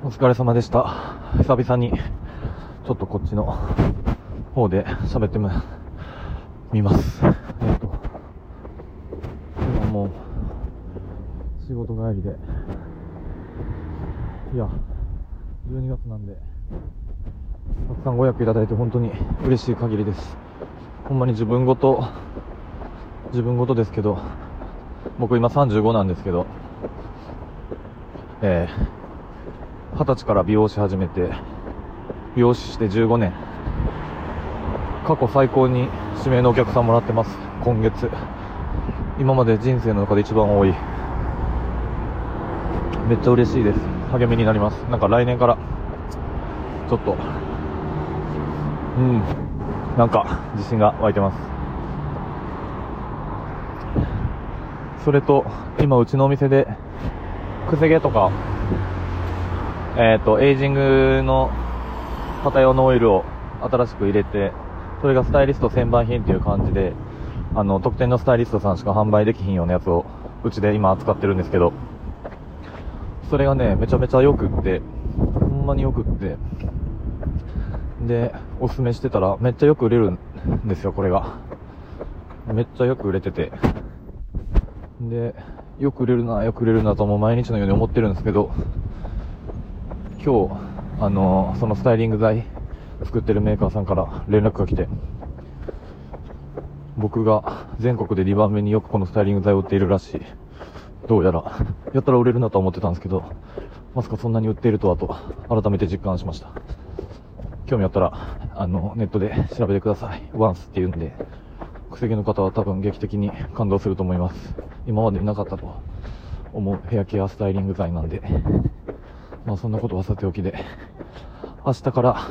お疲れ様でした。久々に、ちょっとこっちの方で喋ってみます。えっ、と、今もう、仕事帰りで、いや、12月なんで、たくさんご予約いただいて本当に嬉しい限りです。ほんまに自分ごと、自分ごとですけど、僕今35なんですけど、えー、二十歳から美容師始めて、美容師して15年。過去最高に指名のお客さんもらってます。今月。今まで人生の中で一番多い。めっちゃ嬉しいです。励みになります。なんか来年から、ちょっと、うん、なんか自信が湧いてます。それと、今うちのお店で、くせ毛とか、えっ、と、エイジングの型用のオイルを新しく入れて、それがスタイリスト専売品っていう感じで、あの、特典のスタイリストさんしか販売できひんようなやつを、うちで今扱ってるんですけど、それがね、めちゃめちゃ良くって、ほんまに良くって、で、おすすめしてたら、めっちゃよく売れるんですよ、これが。めっちゃよく売れてて。で、よく売れるな、よく売れるなとも毎日のように思ってるんですけど、今日、あのそのスタイリング剤作ってるメーカーさんから連絡が来て、僕が全国で2番目によくこのスタイリング剤を売っているらしい。どうやら、やったら売れるなとは思ってたんですけど、まさかそんなに売っているとはと、改めて実感しました。興味あったら、あの、ネットで調べてください。ワンスっていうんで、くせ毛の方は多分劇的に感動すると思います。今までになかったと思うヘアケアスタイリング剤なんで、まあそんなことはさておきで、明日から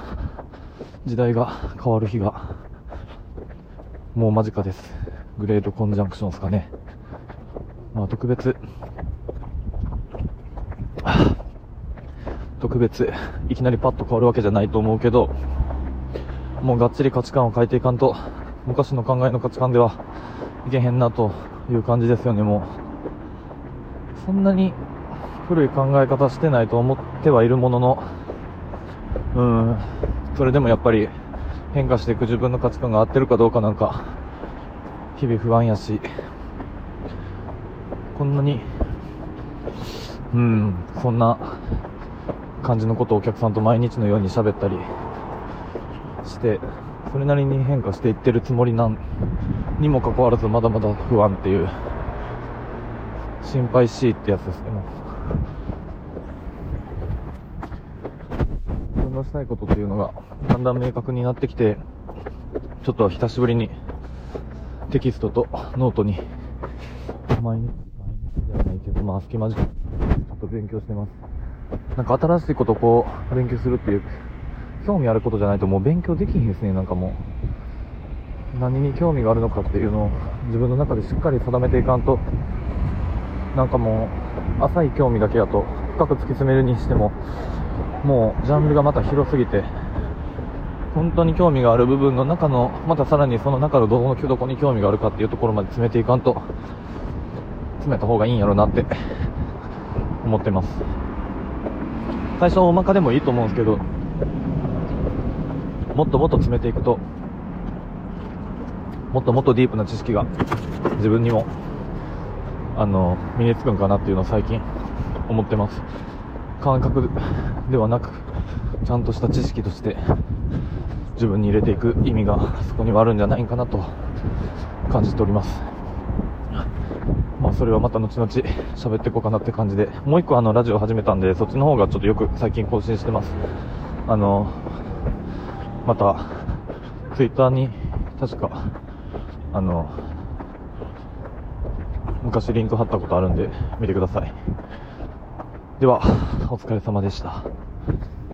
時代が変わる日が、もう間近です。グレードコンジャンクションですかね。まあ特別、特別、いきなりパッと変わるわけじゃないと思うけど、もうがっちり価値観を変えていかんと、昔の考えの価値観ではいけへんなという感じですよね、もう。そんなに古い考え方してないと思ってはいるものの、うん、それでもやっぱり変化していく自分の価値観が合ってるかどうかなんか、日々不安やし、こんなに、うん、そんな感じのことをお客さんと毎日のように喋ったりして、それなりに変化していってるつもりなんにもかかわらずまだまだ不安っていう、心配しいってやつですね、もう。自分のしたいことっていうのがだんだん明確になってきて、ちょっと久しぶりにテキストとノートに毎日、毎日ではないけど、まあ隙間時間、ちょっと勉強してます。なんか新しいことをこう勉強するっていう、興味あることじゃないともう勉強できひんですね、なんかもう。何に興味があるのかっていうのを自分の中でしっかり定めていかんと、なんかもう、浅い興味だけだと深く突き詰めるにしても、もうジャンルがまた広すぎて、本当に興味がある部分の中の、またさらにその中のどこのどこに興味があるかっていうところまで詰めていかんと、詰めた方がいいんやろなって思ってます。最初大まかでもいいと思うんですけど、もっともっと詰めていくと、もっともっとディープな知識が自分にも、あの、身につくんかなっていうのを最近思ってます。感覚ではなく、ちゃんとした知識として自分に入れていく意味がそこにはあるんじゃないかなと感じております。まあそれはまた後々喋っていこうかなって感じで、もう一個あのラジオ始めたんで、そっちの方がちょっとよく最近更新してます。あの、また、ツイッターに確か、あの、昔リンク貼ったことあるんで見てください。では、お疲れ様でした。